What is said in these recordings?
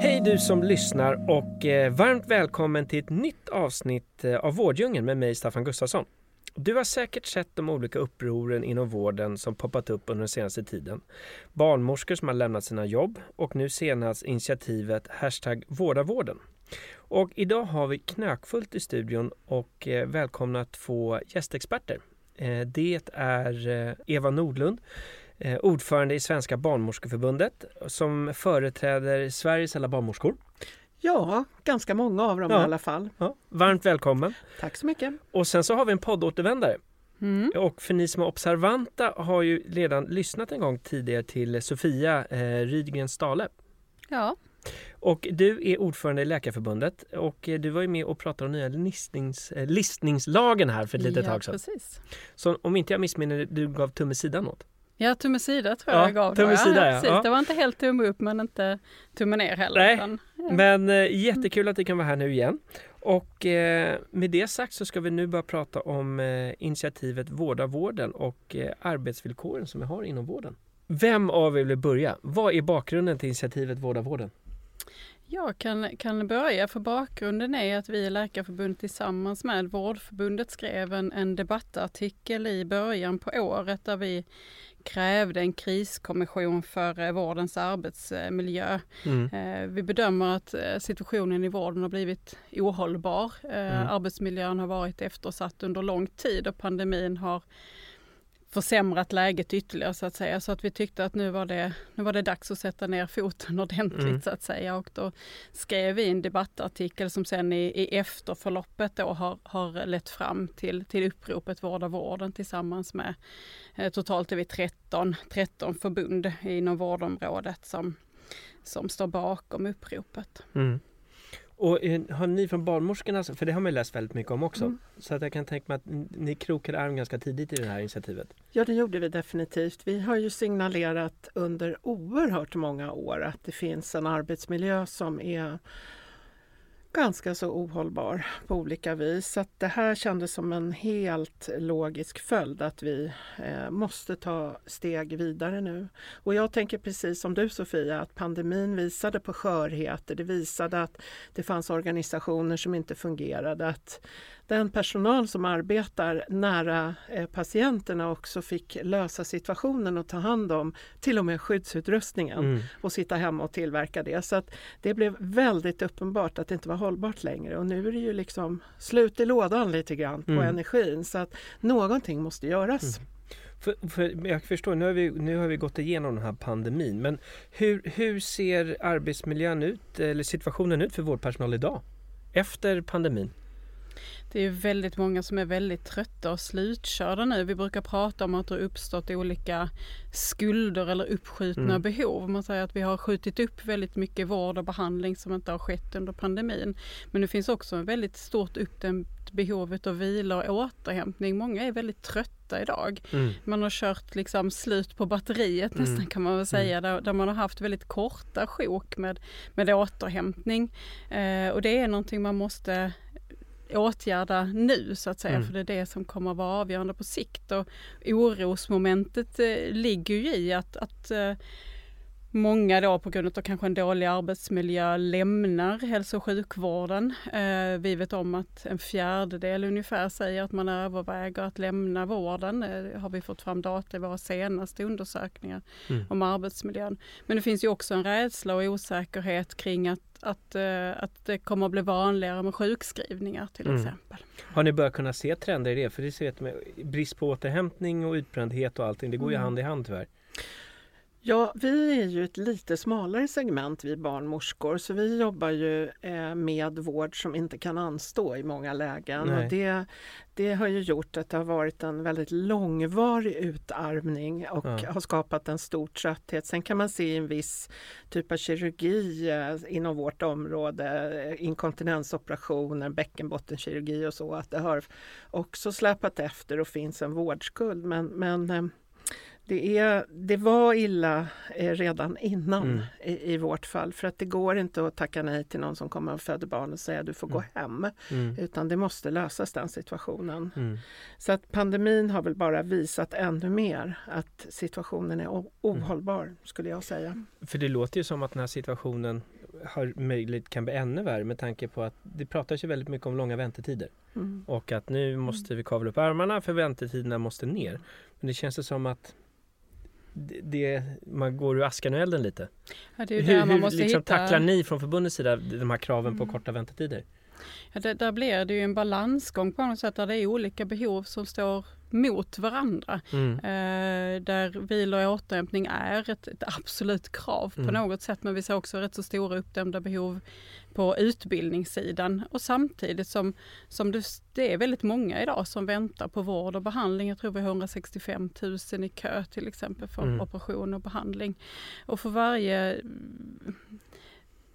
Hej du som lyssnar och eh, varmt välkommen till ett nytt avsnitt eh, av Vårddjungeln med mig Staffan Gustafsson. Du har säkert sett de olika upproren inom vården som poppat upp under den senaste tiden. Barnmorskor som har lämnat sina jobb och nu senast initiativet hashtag vårda vården. Och idag har vi knökfullt i studion och eh, välkomna två gästexperter. Det är Eva Nordlund ordförande i Svenska barnmorskeförbundet som företräder Sveriges alla barnmorskor. Ja, ganska många av dem Ja. i alla fall. Ja, varmt välkommen! Tack så mycket. Och sen så har vi en poddåtervändare. Mm. Och för ni som är observanta har ju redan lyssnat en gång tidigare till Sofia eh, Rydgren Stale. Ja, Och du är ordförande i Läkarförbundet och eh, du var ju med och pratade om nya listnings, eh, listningslagen här för ett litet ja, tag sedan. precis. Så om inte jag missminner du gav tumme sidan åt. Ja, tumme sida tror Ja, jag jag gav. tumme sida, ja. Precis. Ja. Det var inte helt tumme upp men inte tumme ner heller. Nej. utan- Men eh, jättekul att du kan vara här nu igen. Och eh, med det sagt så ska vi nu börja prata om eh, initiativet Vårda vården och eh, arbetsvillkoren som vi har inom vården. Vem av er vill börja? Vad är bakgrunden till initiativet Vårda vården? Jag kan, kan börja för bakgrunden är att vi i Läkarförbundet tillsammans med Vårdförbundet skrev en, en debattartikel i början på året där vi krävde en kriskommission för eh, vårdens arbetsmiljö. Mm. Eh, Vi bedömer att eh, situationen i vården har blivit ohållbar. Mm. Arbetsmiljön har varit eftersatt under lång tid och pandemin har försämrat läget ytterligare så att säga. Så att vi tyckte att nu var det, nu var det dags att sätta ner foten ordentligt Mm. så att säga. Och då skrev vi en debattartikel som sen i, i efterförloppet då har, har lett fram till, till uppropet Vårda vården tillsammans med eh, totalt är vi 13, 13 förbund inom vårdområdet som, som står bakom uppropet. Mm. Och eh, har ni från barnmorskorna, för det har man läst väldigt mycket om också, Mm. så att jag kan tänka mig att ni krokade arm ganska tidigt i det här initiativet. Ja, det gjorde vi definitivt. Vi har ju signalerat under oerhört många år att det finns en arbetsmiljö som är ganska så ohållbar på olika vis. Så det här kändes som en helt logisk följd att vi eh, måste ta steg vidare nu. Och jag tänker precis som du Sofia att pandemin visade på skörheter. Det visade att det fanns organisationer som inte fungerade. Att den personal som arbetar nära eh, patienterna också fick lösa situationen och ta hand om till och med skyddsutrustningen Mm. och sitta hemma och tillverka det. Så att det blev väldigt uppenbart att det inte var hållbart längre och nu är det ju liksom slut i lådan lite grann på Mm. energin så att någonting måste göras. För, för jag förstår, nu har, vi, nu har vi gått igenom den här pandemin, men hur, hur ser arbetsmiljön ut, eller situationen ut för vårdpersonal idag? Efter pandemin? Det är väldigt många som är väldigt trötta och slutkörda nu. Vi brukar prata om att det har uppstått olika skulder eller uppskjutna Mm. behov. Man säger att vi har skjutit upp väldigt mycket vård och behandling som inte har skett under pandemin. Men det finns också en väldigt stort uppdämt behov av vila och återhämtning. Många är väldigt trötta idag. Mm. Man har kört liksom slut på batteriet Mm. nästan kan man väl säga. Där, där man har haft väldigt korta sjok med, med återhämtning. Eh, och det är någonting man måste åtgärda nu så att säga. Mm. För det är det som kommer att vara avgörande på sikt. Och orosmomentet eh, ligger ju i att, att eh, Många då på grund av kanske en dålig arbetsmiljö lämnar hälso och sjukvården. Eh, vi vet om att en fjärdedel ungefär säger att man överväger att lämna vården. Eh, har vi fått fram data i våra senaste undersökningar Mm. om arbetsmiljön. Men det finns ju också en rädsla och osäkerhet kring att, att, eh, att det kommer att bli vanligare med sjukskrivningar till Mm. exempel. Har ni börjat kunna se trender i det? För det ser vi med brist på återhämtning och utbrändhet och allting, det går ju Mm. hand i hand tyvärr. Ja, vi är ju ett lite smalare segment, vi barnmorskor, så vi jobbar ju eh, med vård som inte kan anstå i många lägen. Och det, det har ju gjort att det har varit en väldigt långvarig utarmning och ja. har skapat en stor trötthet. Sen kan man se en viss typ av kirurgi eh, inom vårt område, eh, inkontinensoperationer, bäckenbottenkirurgi och så, att det har också släpat efter och finns en vårdskuld. Men, men det, är, det var illa eh, redan innan mm. i, i, vårt fall för att det går inte att tacka nej till någon som kommer och föder barn och säga du får mm. gå hem. Mm. Utan det måste lösas den situationen. Mm. Så att pandemin har väl bara visat ännu mer att situationen är ohållbar mm. skulle jag säga. För det låter ju som att den här situationen har möjligt kan bli ännu värre med tanke på att det pratas ju väldigt mycket om långa väntetider. Mm. Och att nu måste vi kavla upp armarna för väntetiderna måste ner. Men det känns det som att det, man går ur askan och elden lite. Ja, det är hur man måste liksom hitta... tacklar ni från förbundets sida de här kraven mm. på korta väntetider? Ja, det, där blir det ju en balansgång på något sätt där det är olika behov som står mot varandra. Mm. Eh, där vila och återhämtning är ett, ett absolut krav på mm. något sätt men vi ser också rätt så stora uppdämda behov på utbildningssidan och samtidigt som, som det, det, är väldigt många idag som väntar på vård och behandling. Jag tror vi har 165 000 i kö till exempel för mm. operation och behandling. Och för varje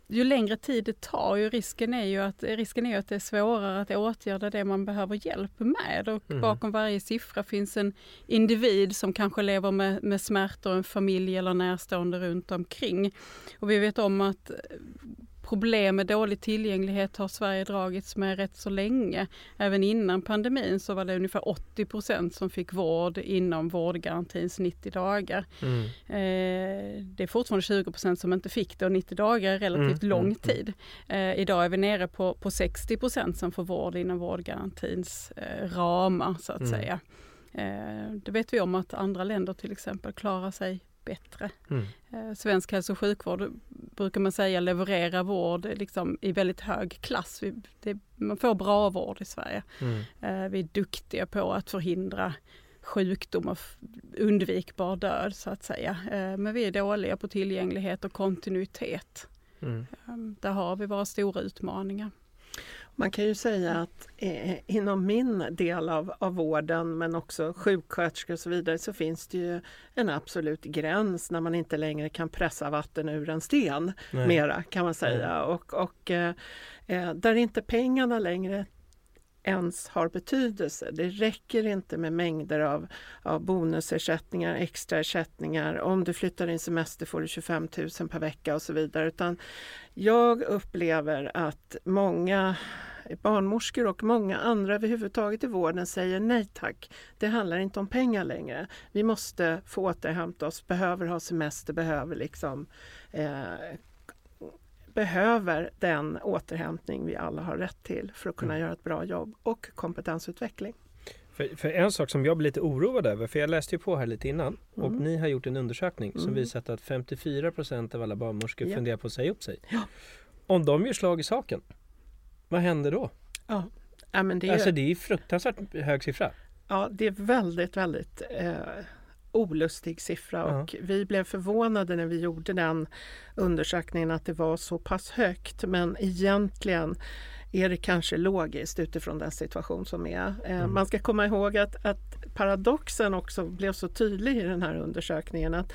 ju längre tid det tar, ju risken är ju att, risken är att det är svårare att åtgärda det man behöver hjälp med. Och mm. bakom varje siffra finns en individ som kanske lever med, med smärtor, en familj eller närstående runt omkring. Och vi vet om att problem med dålig tillgänglighet har Sverige dragits med rätt så länge. Även innan pandemin så var det ungefär 80% som fick vård inom vårdgarantins 90 dagar. Mm. Eh, det är fortfarande 20% som inte fick det och 90 dagar är relativt mm. lång mm, mm. tid. Eh, idag är vi nere på, på 60% som får vård inom vårdgarantins eh, ramar så att mm. säga. Eh, det vet vi om att andra länder till exempel klarar sig bättre. Mm. Eh, svensk hälso och sjukvård brukar man säga levererar vård liksom i väldigt hög klass. Vi, det, man får bra vård i Sverige. Mm. Eh, vi är duktiga på att förhindra sjukdom och undvikbar död så att säga. Eh, men vi är dåliga på tillgänglighet och kontinuitet. Mm. Där har vi våra stora utmaningar. Man kan ju säga att eh, inom min del av, av vården men också sjuksköterskor och så vidare så finns det ju en absolut gräns när man inte längre kan pressa vatten ur en sten Nej. mera kan man säga. Och, och eh, eh, där inte pengarna längre ens har betydelse. Det räcker inte med mängder av, av bonusersättningar, extraersättningar. Om du flyttar in semester får du 25 000 per vecka och så vidare. Utan jag upplever att många barnmorskor och många andra överhuvudtaget i vården säger nej tack. Det handlar inte om pengar längre. Vi måste få återhämta oss, behöver ha semester, behöver liksom eh, behöver den återhämtning vi alla har rätt till för att kunna mm. göra ett bra jobb och kompetensutveckling. För, för, en sak som jag blir lite oroad över, för jag läste ju på här lite innan mm. och ni har gjort en undersökning mm. som visat att 54% av alla barnmorskor ja. funderar på att säga upp sig. Ja. Om de gör slag i saken, vad händer då? Ja. Ja, men det är... Alltså det är fruktansvärt hög siffra. Ja, det är väldigt, väldigt eh, olustig siffra och vi blev förvånade när vi gjorde den undersökningen att det var så pass högt. Men egentligen är det kanske logiskt utifrån den situation som är. Eh, mm. Man ska komma ihåg att, att paradoxen också blev så tydlig i den här undersökningen att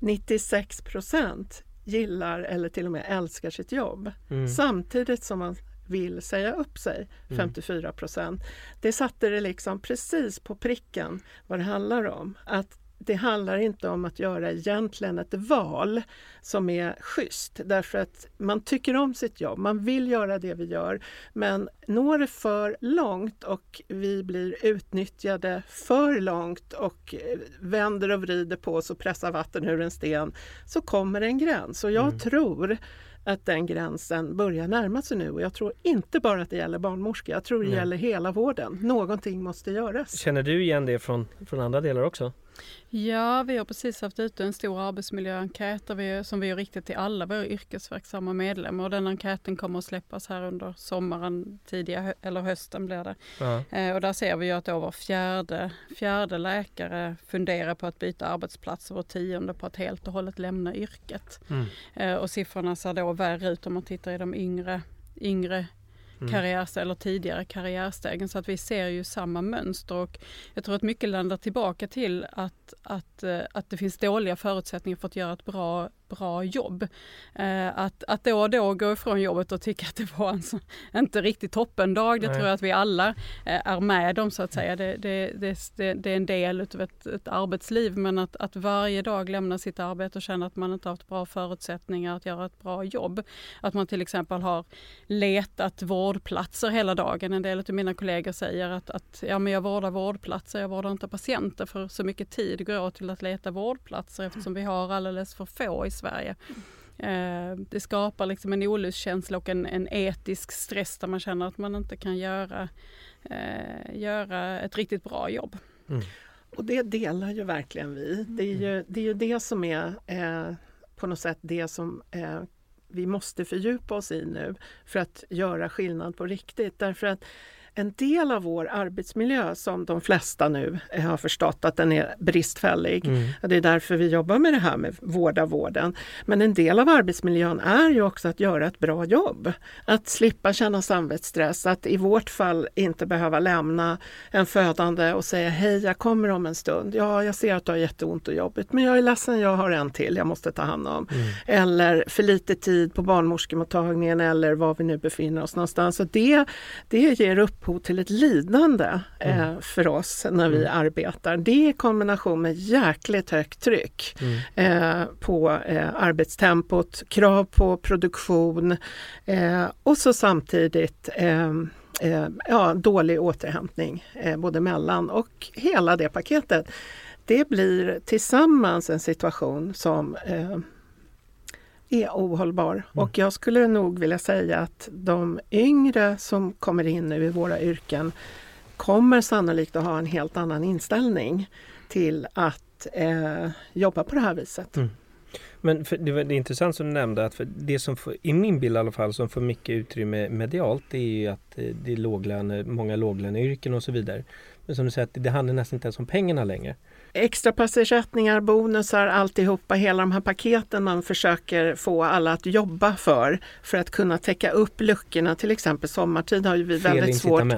96 procent gillar eller till och med älskar sitt jobb mm. samtidigt som man vill säga upp sig, 54 mm. procent. Det satte det liksom precis på pricken vad det handlar om. Att det handlar inte om att göra egentligen ett val som är schysst därför att man tycker om sitt jobb, man vill göra det vi gör men når det för långt och vi blir utnyttjade för långt och vänder och vrider på oss och pressar vatten ur en sten så kommer en gräns och jag mm. tror att den gränsen börjar närma sig nu och jag tror inte bara att det gäller barnmorskor, jag tror det Nej. gäller hela vården. Någonting måste göras. Känner du igen det från, från andra delar också? Ja, vi har precis haft ute en stor arbetsmiljöenkät som vi har riktat till alla våra yrkesverksamma medlemmar och den enkäten kommer att släppas här under sommaren, tidiga eller hösten blir det. Eh, och där ser vi ju att var fjärde, fjärde läkare funderar på att byta arbetsplats och var tionde på att helt och hållet lämna yrket. Mm. Eh, och siffrorna ser då värre ut om man tittar i de yngre, yngre Mm. karriärsteg eller tidigare karriärstegen. Så att vi ser ju samma mönster och jag tror att mycket landar tillbaka till att, att, eh, att det finns dåliga förutsättningar för att göra ett bra bra jobb. Eh, att, att då och då gå ifrån jobbet och tycka att det var en så, inte riktigt toppendag, det Nej. tror jag att vi alla eh, är med om så att säga. Det, det, det, det är en del av ett, ett, arbetsliv men att, att varje dag lämna sitt arbete och känna att man inte haft bra förutsättningar att göra ett bra jobb. Att man till exempel har letat vårdplatser hela dagen. En del av mina kollegor säger att, att ja, men jag vårdar vårdplatser, jag vårdar inte patienter för så mycket tid går åt till att leta vårdplatser eftersom vi har alldeles för få i Sverige. Eh, det skapar liksom en olustkänsla och en, en, etisk stress där man känner att man inte kan göra, eh, göra ett riktigt bra jobb. Mm. Och det delar ju verkligen vi. Det är ju det, är ju det som är eh, på något sätt det som eh, vi måste fördjupa oss i nu för att göra skillnad på riktigt. Därför att en del av vår arbetsmiljö som de flesta nu har förstått att den är bristfällig. Mm. Det är därför vi jobbar med det här med vårda vården. Men en del av arbetsmiljön är ju också att göra ett bra jobb. Att slippa känna samvetsstress, att i vårt fall inte behöva lämna en födande och säga hej, jag kommer om en stund. Ja, jag ser att du har jätteont och jobbigt, men jag är ledsen, jag har en till jag måste ta hand om. Mm. Eller för lite tid på barnmorskemottagningen eller var vi nu befinner oss någonstans. Så det, det ger upp upphov till ett lidande eh, mm. för oss när vi mm. arbetar. Det i kombination med jäkligt högt tryck mm. eh, på eh, arbetstempot, krav på produktion eh, och så samtidigt eh, ja, dålig återhämtning både mellan och hela det paketet. Det blir tillsammans en situation som är ohållbar. Mm. Och jag skulle nog vilja säga att de yngre som kommer in nu i våra yrken kommer sannolikt att ha en helt annan inställning till att eh, jobba på det här viset. Mm. Men det, var, det är intressant som du nämnde att för det som får, i min bild i alla fall som får mycket utrymme medialt det är ju att eh, det är låglöne, många låglöneyrken och så vidare. Men som du säger, att det handlar nästan inte ens om pengarna längre extrapassersättningar, bonusar, alltihopa, hela de här paketen man försöker få alla att jobba för, för att kunna täcka upp luckorna. Till exempel sommartid har ju vi Fel väldigt svårt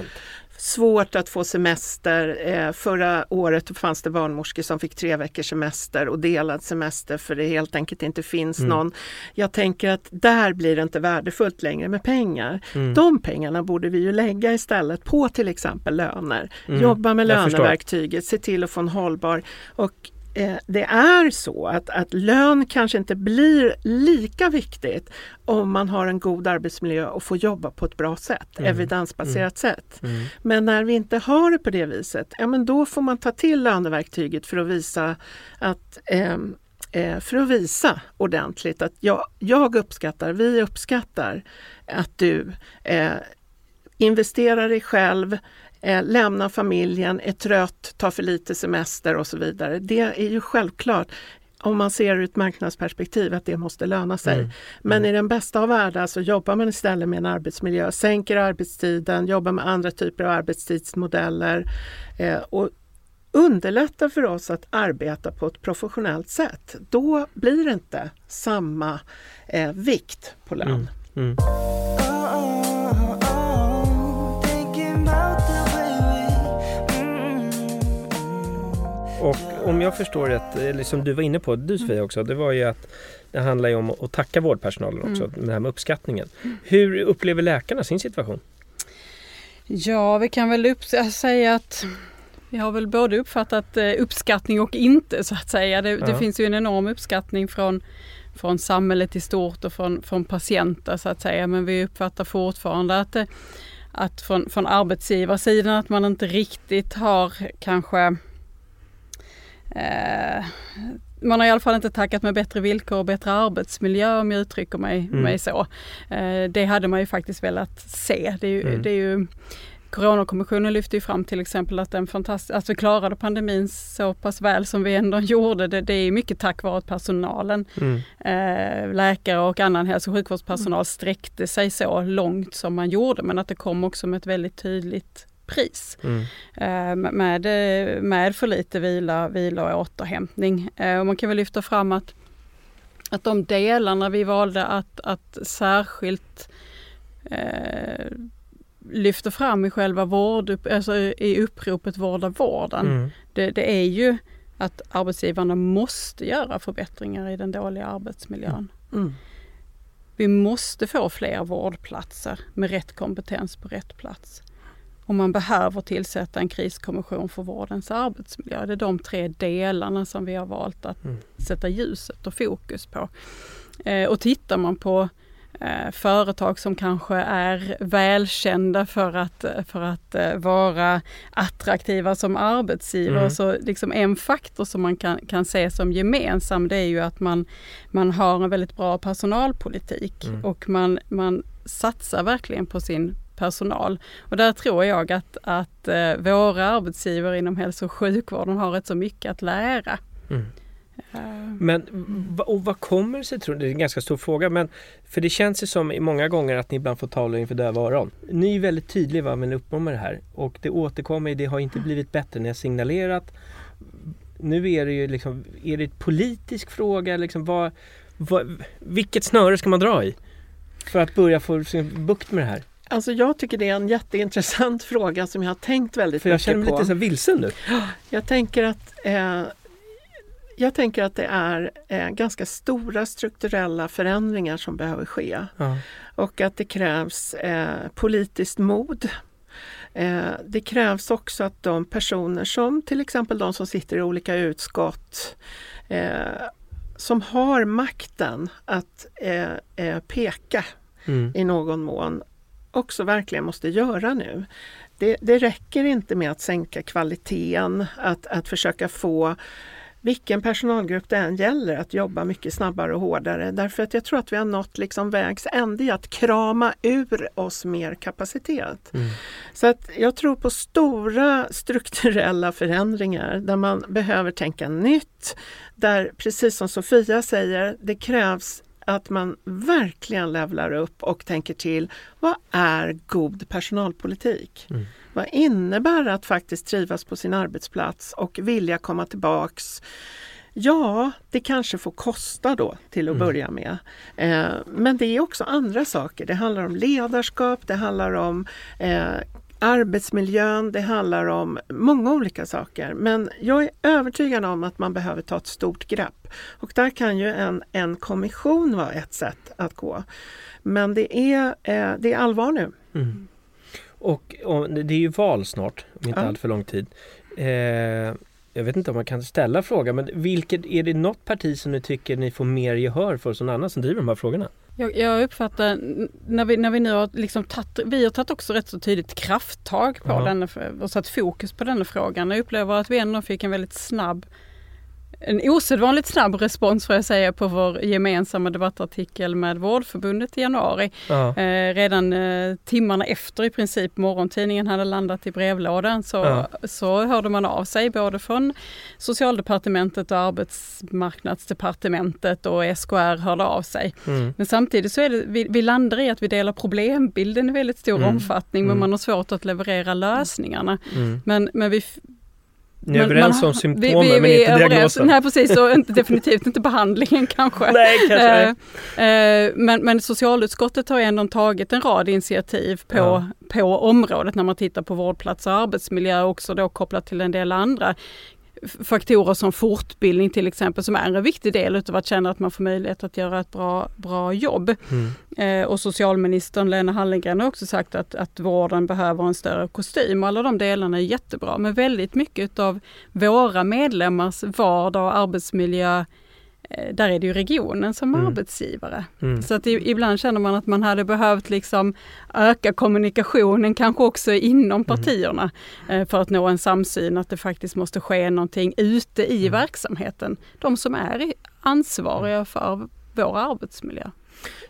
svårt att få semester. Eh, förra året fanns det barnmorskor som fick tre veckors semester och delad semester för det helt enkelt inte finns mm. någon. Jag tänker att där blir det inte värdefullt längre med pengar. Mm. De pengarna borde vi ju lägga istället på till exempel löner. Mm. Jobba med löneverktyget, se till att få en hållbar och Eh, det är så att, att lön kanske inte blir lika viktigt om man har en god arbetsmiljö och får jobba på ett bra sätt, mm. evidensbaserat mm. sätt. Mm. Men när vi inte har det på det viset, ja men då får man ta till löneverktyget för att visa att eh, för att visa ordentligt att jag, jag uppskattar, vi uppskattar att du eh, investerar dig själv, eh, lämnar familjen, är trött, tar för lite semester och så vidare. Det är ju självklart om man ser ur ett marknadsperspektiv att det måste löna sig. Mm. Men mm. i den bästa av världar så jobbar man istället med en arbetsmiljö, sänker arbetstiden, jobbar med andra typer av arbetstidsmodeller eh, och underlättar för oss att arbeta på ett professionellt sätt. Då blir det inte samma eh, vikt på lön. Mm. Och om jag förstår rätt, eller som du var inne på, du Sofia också, det var ju att det handlar ju om att tacka vårdpersonalen också, mm. det här med uppskattningen. Hur upplever läkarna sin situation? Ja, vi kan väl säga att vi har väl både uppfattat eh, uppskattning och inte så att säga. Det, ja. det finns ju en enorm uppskattning från, från samhället i stort och från, från patienter så att säga. Men vi uppfattar fortfarande att, att från, från arbetsgivarsidan att man inte riktigt har kanske Eh, man har i alla fall inte tackat med bättre villkor och bättre arbetsmiljö om jag uttrycker mig, mm. mig så. Eh, det hade man ju faktiskt velat se. Det är ju, mm. det är ju Coronakommissionen lyfte ju fram till exempel att, den fantast- att vi klarade pandemin så pass väl som vi ändå gjorde. Det, det är mycket tack vare att personalen, Mm. eh, läkare och annan hälso och sjukvårdspersonal sträckte sig så långt som man gjorde men att det kom också med ett väldigt tydligt pris. Mm. Eh, med, med för lite vila, vila och återhämtning. Eh, och man kan väl lyfta fram att, att de delarna vi valde att, att särskilt eh, lyfta fram i själva vård, alltså i uppropet Vårda vården. Mm. Det, det är ju att arbetsgivarna måste göra förbättringar i den dåliga arbetsmiljön. Mm. Vi måste få fler vårdplatser med rätt kompetens på rätt plats. Och man behöver tillsätta en kriskommission för vårdens arbetsmiljö. Det är de tre delarna som vi har valt att Mm. sätta ljuset och fokus på. Eh, och tittar man på eh, företag som kanske är välkända för att, för att eh, vara attraktiva som arbetsgivare. Mm. Så liksom en faktor som man kan, kan se som gemensam det är ju att man, man har en väldigt bra personalpolitik Mm. och man, man satsar verkligen på sin personal. Och där tror jag att, att eh, våra arbetsgivare inom hälso och sjukvården har rätt så mycket att lära. Mm. Eh, Men och vad kommer det sig tror du? Det är en ganska stor fråga men för det känns ju som många gånger att ni ibland får tala inför döva öron. Ni är väldigt tydliga vad ni uppnår med det här och det återkommer, det har inte blivit bättre. Ni har signalerat. Nu är det ju liksom, är det en politisk fråga liksom vad, vad, vilket snöre ska man dra i? För att börja få liksom bukt med det här. Alltså jag tycker det är en jätteintressant fråga som jag har tänkt väldigt För jag mycket känner mig på. lite så vilsen nu. Jag tänker att eh, jag tänker att det är eh, ganska stora strukturella förändringar som behöver ske Ja. och att det krävs eh, politiskt mod. Eh, det krävs också att de personer som till exempel de som sitter i olika utskott eh, som har makten att eh, peka Mm. i någon mån också verkligen måste göra nu. Det, det räcker inte med att sänka kvaliteten, att, att försöka få vilken personalgrupp det än gäller att jobba mycket snabbare och hårdare. Därför att jag tror att vi har nått liksom vägs ände i att krama ur oss mer kapacitet. Mm. Så att jag tror på stora strukturella förändringar där man behöver tänka nytt. Där precis som Sofia säger, det krävs att man verkligen levlar upp och tänker till. Vad är god personalpolitik? Mm. Vad innebär att faktiskt trivas på sin arbetsplats och vilja komma tillbaks? Ja, det kanske får kosta då till att Mm. börja med. Eh, men det är också andra saker. Det handlar om ledarskap, det handlar om eh, arbetsmiljön, det handlar om många olika saker. Men jag är övertygad om att man behöver ta ett stort grepp. Och där kan ju en, en kommission vara ett sätt att gå. Men det är, eh, det är allvar nu. Mm. Och, och det är ju val snart, om inte Ja. allt för lång tid. Eh, jag vet inte om man kan ställa frågan, men vilket, är det något parti som ni tycker ni får mer gehör för som annan som driver de här frågorna? Jag, jag uppfattar, när vi, när vi nu har liksom tagit, vi har tagit också rätt så tydligt krafttag på denna, f- och satt fokus på denna frågan. Jag upplever att vi ändå fick en väldigt snabb, en osedvanligt snabb respons får jag säga på vår gemensamma debattartikel med Vårdförbundet i januari. Ja. Eh, redan eh, timmarna efter i princip morgontidningen hade landat i brevlådan så, Ja. så hörde man av sig både från Socialdepartementet och Arbetsmarknadsdepartementet och SKR hörde av sig. Mm. Men samtidigt så är det, vi, vi landar i att vi delar problembilden i väldigt stor Mm. omfattning men Mm. man har svårt att leverera lösningarna. Mm. Men, men vi, Ni är men- överens man- om symptomen vi- men vi inte är överens. diagnosen? Nej precis, och inte, definitivt inte behandlingen kanske. Nej, kanske. Eh, eh, men, men socialutskottet har ändå tagit en rad initiativ på, Ja. på området när man tittar på vårdplatser och arbetsmiljö också då kopplat till en del andra faktorer som fortbildning till exempel som är en viktig del utav att känna att man får möjlighet att göra ett bra, bra jobb. Mm. Eh, och socialministern Lena Hallengren har också sagt att, att vården behöver en större kostym. Alla de delarna är jättebra. Men väldigt mycket av våra medlemmars vardag och arbetsmiljö, där är det ju regionen som Mm. arbetsgivare. Mm. Så att ibland känner man att man hade behövt liksom öka kommunikationen kanske också inom partierna eh, för att nå en samsyn att det faktiskt måste ske någonting ute i Mm. verksamheten. De som är ansvariga för vår arbetsmiljö.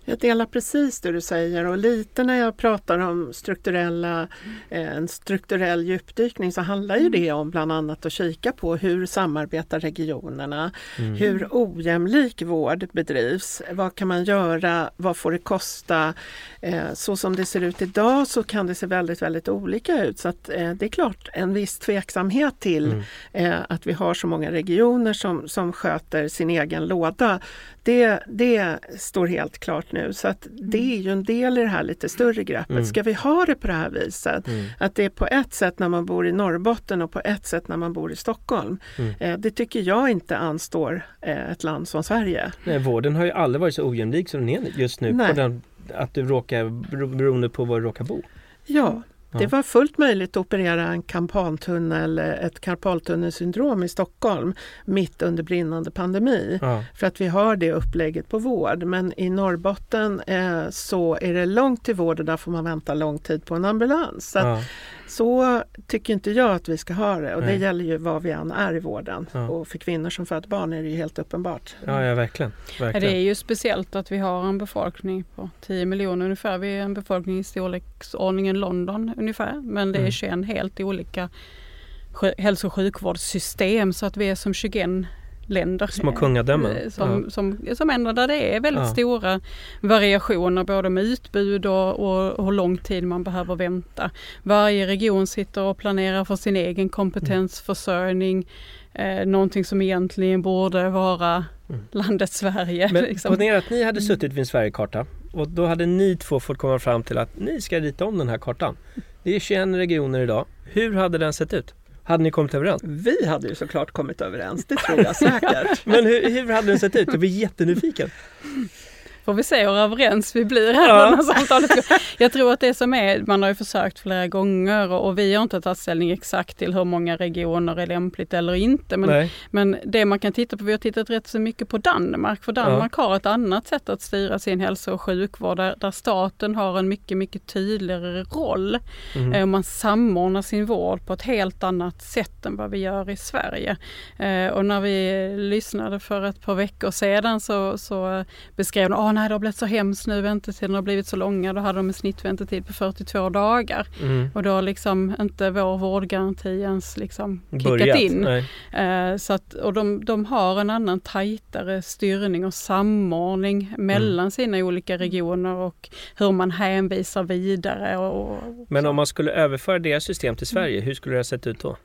Jag delar precis det du säger och lite när jag pratar om strukturella, eh, en strukturell djupdykning så handlar ju det om bland annat att kika på hur samarbetar regionerna, mm. hur ojämlik vård bedrivs, vad kan man göra, vad får det kosta? Eh, så som det ser ut idag så kan det se väldigt, väldigt olika ut så att eh, det är klart en viss tveksamhet till mm. att vi har så många regioner som, som sköter sin egen låda. Det, det står helt klart nu så att det är ju en del i det här lite större greppet. Mm. Ska vi ha det på det här viset? Mm. Att det är på ett sätt när man bor i Norrbotten och på ett sätt när man bor i Stockholm. Mm. Eh, det tycker jag inte anstår eh, ett land som Sverige. Nej, vården har ju aldrig varit så ojämlik som den är just nu. På den, att du råkar, beroende på var du råkar bo. Ja, det var fullt möjligt att operera en kampantunnel, ett karpaltunnelsyndrom i Stockholm mitt under brinnande pandemi. Ja. För att vi har det upplägget på vård. Men i Norrbotten eh, så är det långt till vård och där får man vänta lång tid på en ambulans. Så ja. Så tycker inte jag att vi ska ha det och Nej. det gäller ju var vi än är i vården. Ja. Och för kvinnor som föder barn är det ju helt uppenbart. Ja, ja verkligen. verkligen. Det är ju speciellt att vi har en befolkning på 10 miljoner ungefär. Vi är en befolkning i storleksordningen London ungefär. Men det är 21 mm. helt olika hälso och sjukvårdssystem så att vi är som 21 länder. Små kungadömen. Eh, som, ja. som, som ändå där det är väldigt ja. stora variationer både med utbud och, och hur lång tid man behöver vänta. Varje region sitter och planerar för sin egen kompetensförsörjning. Eh, någonting som egentligen borde vara mm. landet Sverige. Men liksom. ponera att ni hade mm. suttit vid en Sverigekarta och då hade ni två fått komma fram till att ni ska rita om den här kartan. Det är 21 regioner idag. Hur hade den sett ut? Hade ni kommit överens? Vi hade ju såklart kommit överens, det tror jag säkert. Men hur, hur hade den sett ut? Jag blir jättenyfiken. Får vi se hur överens vi blir här ja. när samtalet Jag tror att det som är, man har ju försökt flera gånger och, och vi har inte tagit ställning exakt till hur många regioner är lämpligt eller inte. Men, men det man kan titta på, vi har tittat rätt så mycket på Danmark, för Danmark ja. har ett annat sätt att styra sin hälso och sjukvård där, där staten har en mycket, mycket tydligare roll. Mm. Man samordnar sin vård på ett helt annat sätt än vad vi gör i Sverige. Eh, och när vi lyssnade för ett par veckor sedan så, så beskrev de, nej det har blivit så hemskt nu, väntetiderna har blivit så långa. Då hade de en snittväntetid på 42 dagar. Mm. Och då har liksom inte vår vårdgaranti ens liksom kickat Börjat, in. Uh, så att, och de, de har en annan tajtare styrning och samordning mellan mm. sina olika regioner och hur man hänvisar vidare. Och, och Men om man skulle överföra deras system till Sverige, mm. hur skulle det ha sett ut då?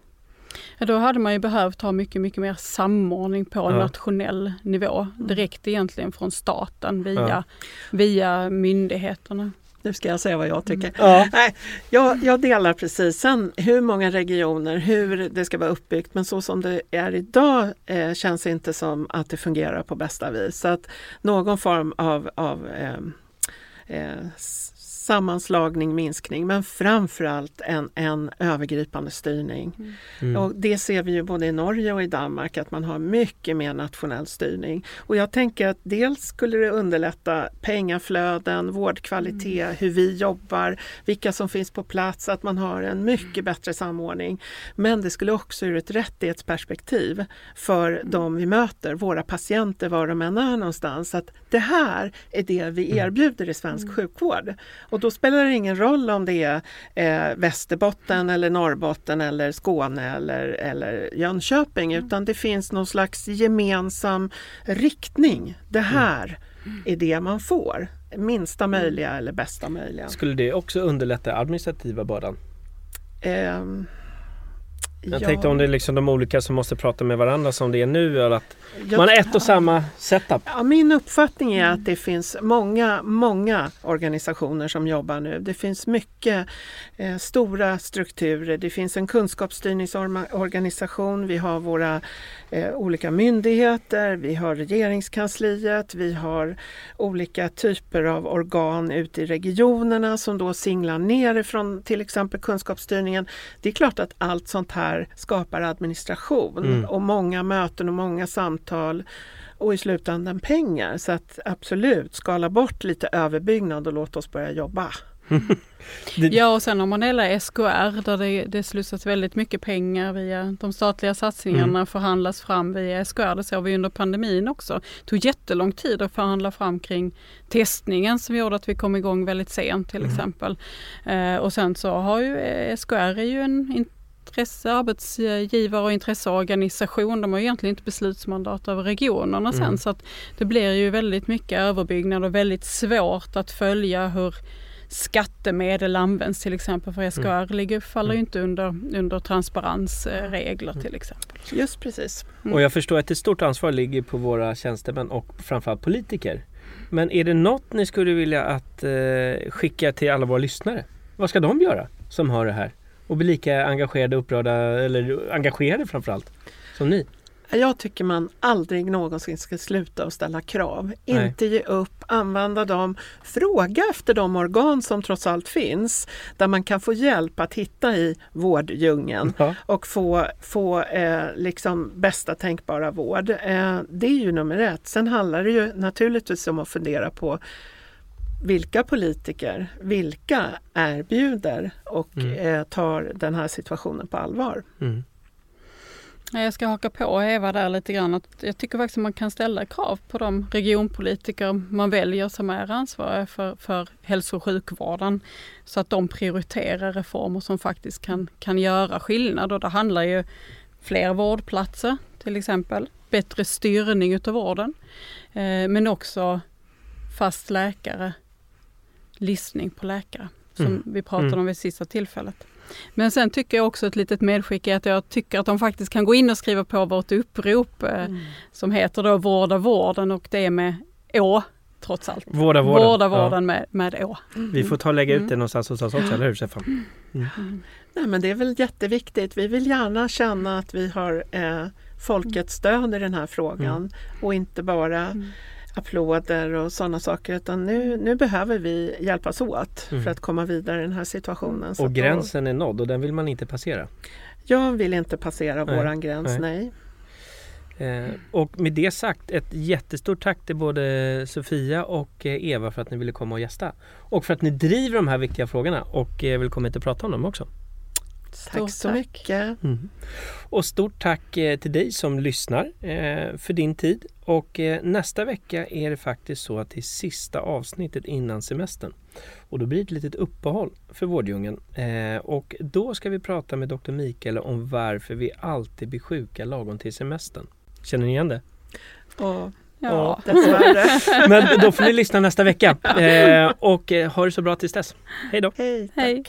Ja, då hade man ju behövt ha mycket, mycket mer samordning på ja. nationell nivå. Mm. Direkt egentligen från staten via, ja. via myndigheterna. Nu ska jag säga vad jag tycker. Ja. Nej, jag, jag, delar precis. Sen hur många regioner, hur det ska vara uppbyggt, men så som det är idag eh, känns inte som att det fungerar på bästa vis. Så att någon form av, av eh, eh, sammanslagning, minskning, men framförallt en, en övergripande styrning. Mm. mm. Och det ser vi ju både i Norge och i Danmark att man har mycket mer nationell styrning. Och jag tänker att dels skulle det underlätta pengaflöden, vårdkvalitet, mm. hur vi jobbar, vilka som finns på plats, att man har en mycket bättre samordning. Men det skulle också ur ett rättighetsperspektiv för mm. de vi möter, våra patienter var de än är någonstans, att det här är det vi mm. erbjuder i svensk mm. sjukvård. Och då spelar det ingen roll om det är eh, Västerbotten eller Norrbotten eller Skåne eller, eller Jönköping mm. utan det finns någon slags gemensam riktning. Det mm. här mm. är det man får. Minsta mm. möjliga eller bästa möjliga. Skulle det också underlätta administrativa bördan? Eh, jag ja. tänkte om det är liksom de olika som måste prata med varandra som det är nu. Eller att jag, man har ett och samma setup. Ja, min uppfattning är att det finns många, många organisationer som jobbar nu. Det finns mycket eh, stora strukturer. Det finns en kunskapsstyrningsorganisation. Vi har våra eh, olika myndigheter. Vi har regeringskansliet. Vi har olika typer av organ ute i regionerna som då singlar ner från till exempel kunskapsstyrningen. Det är klart att allt sånt här skapar administration mm. och många möten och många samtal och i slutändan pengar. Så att absolut, skala bort lite överbyggnad och låt oss börja jobba. Ja och sen har man hela SKR där det, det slussas väldigt mycket pengar via de statliga satsningarna mm. förhandlas fram via SKR. Det såg vi under pandemin också. Det tog jättelång tid att förhandla fram kring testningen som gjorde att vi kom igång väldigt sent till mm. exempel. Eh, och sen så har ju eh, SKR är ju en intresse, arbetsgivare och intresseorganisation. De har egentligen inte beslutsmandat över regionerna sen mm. så att det blir ju väldigt mycket överbyggnad och väldigt svårt att följa hur skattemedel används till exempel för SKR mm. ligger, faller ju mm. inte under, under transparensregler mm. till exempel. Just precis. Mm. Och jag förstår att ett stort ansvar ligger på våra tjänstemän och framförallt politiker. Men är det något ni skulle vilja att eh, skicka till alla våra lyssnare? Vad ska de göra som hör det här? Och bli lika engagerade, upprörda eller engagerade framförallt som ni? Jag tycker man aldrig någonsin ska sluta att ställa krav. Nej. Inte ge upp, använda dem. Fråga efter de organ som trots allt finns där man kan få hjälp att hitta i vårddjungeln ja. och få, få eh, liksom bästa tänkbara vård. Eh, det är ju nummer ett. Sen handlar det ju naturligtvis om att fundera på vilka politiker, vilka erbjuder och mm. eh, tar den här situationen på allvar. Mm. Jag ska haka på Eva där lite grann. Att jag tycker faktiskt att man kan ställa krav på de regionpolitiker man väljer som är ansvariga för, för hälso och sjukvården. Så att de prioriterar reformer som faktiskt kan, kan göra skillnad. Och det handlar ju fler vårdplatser till exempel, bättre styrning utav vården. Eh, men också fast läkare, listning på läkare som mm. vi pratade mm. om vid sista tillfället. Men sen tycker jag också ett litet medskick är att jag tycker att de faktiskt kan gå in och skriva på vårt upprop eh, mm. som heter då Vårda vården och det är med Å trots allt. Vårda vården, Vårda vården ja. med, med Å. Mm. Vi får ta och lägga ut mm. det någonstans hos oss också, eller hur Stefan? Mm. Nej men det är väl jätteviktigt. Vi vill gärna känna att vi har eh, folkets stöd i den här frågan mm. och inte bara applåder och sådana saker utan nu, nu behöver vi hjälpas åt mm. för att komma vidare i den här situationen. Och gränsen då, är nådd och den vill man inte passera? Jag vill inte passera nej, våran gräns, nej. nej. Eh, och med det sagt ett jättestort tack till både Sofia och eh, Eva för att ni ville komma och gästa. Och för att ni driver de här viktiga frågorna och eh, vill komma hit och prata om dem också. Tack så tack. mycket. Mm. Och stort tack eh, till dig som lyssnar eh, för din tid. Och eh, nästa vecka är det faktiskt så att det är sista avsnittet innan semestern. Och då blir det ett litet uppehåll för Vårdjungeln. Och då ska vi prata med Dr. Mikael om varför vi alltid blir sjuka lagom till semestern. Känner ni igen det? Ja. Ja, dessvärre. Men då får ni lyssna nästa vecka. och ha det så bra tills dess. Hej då! Hej, tack. Hej.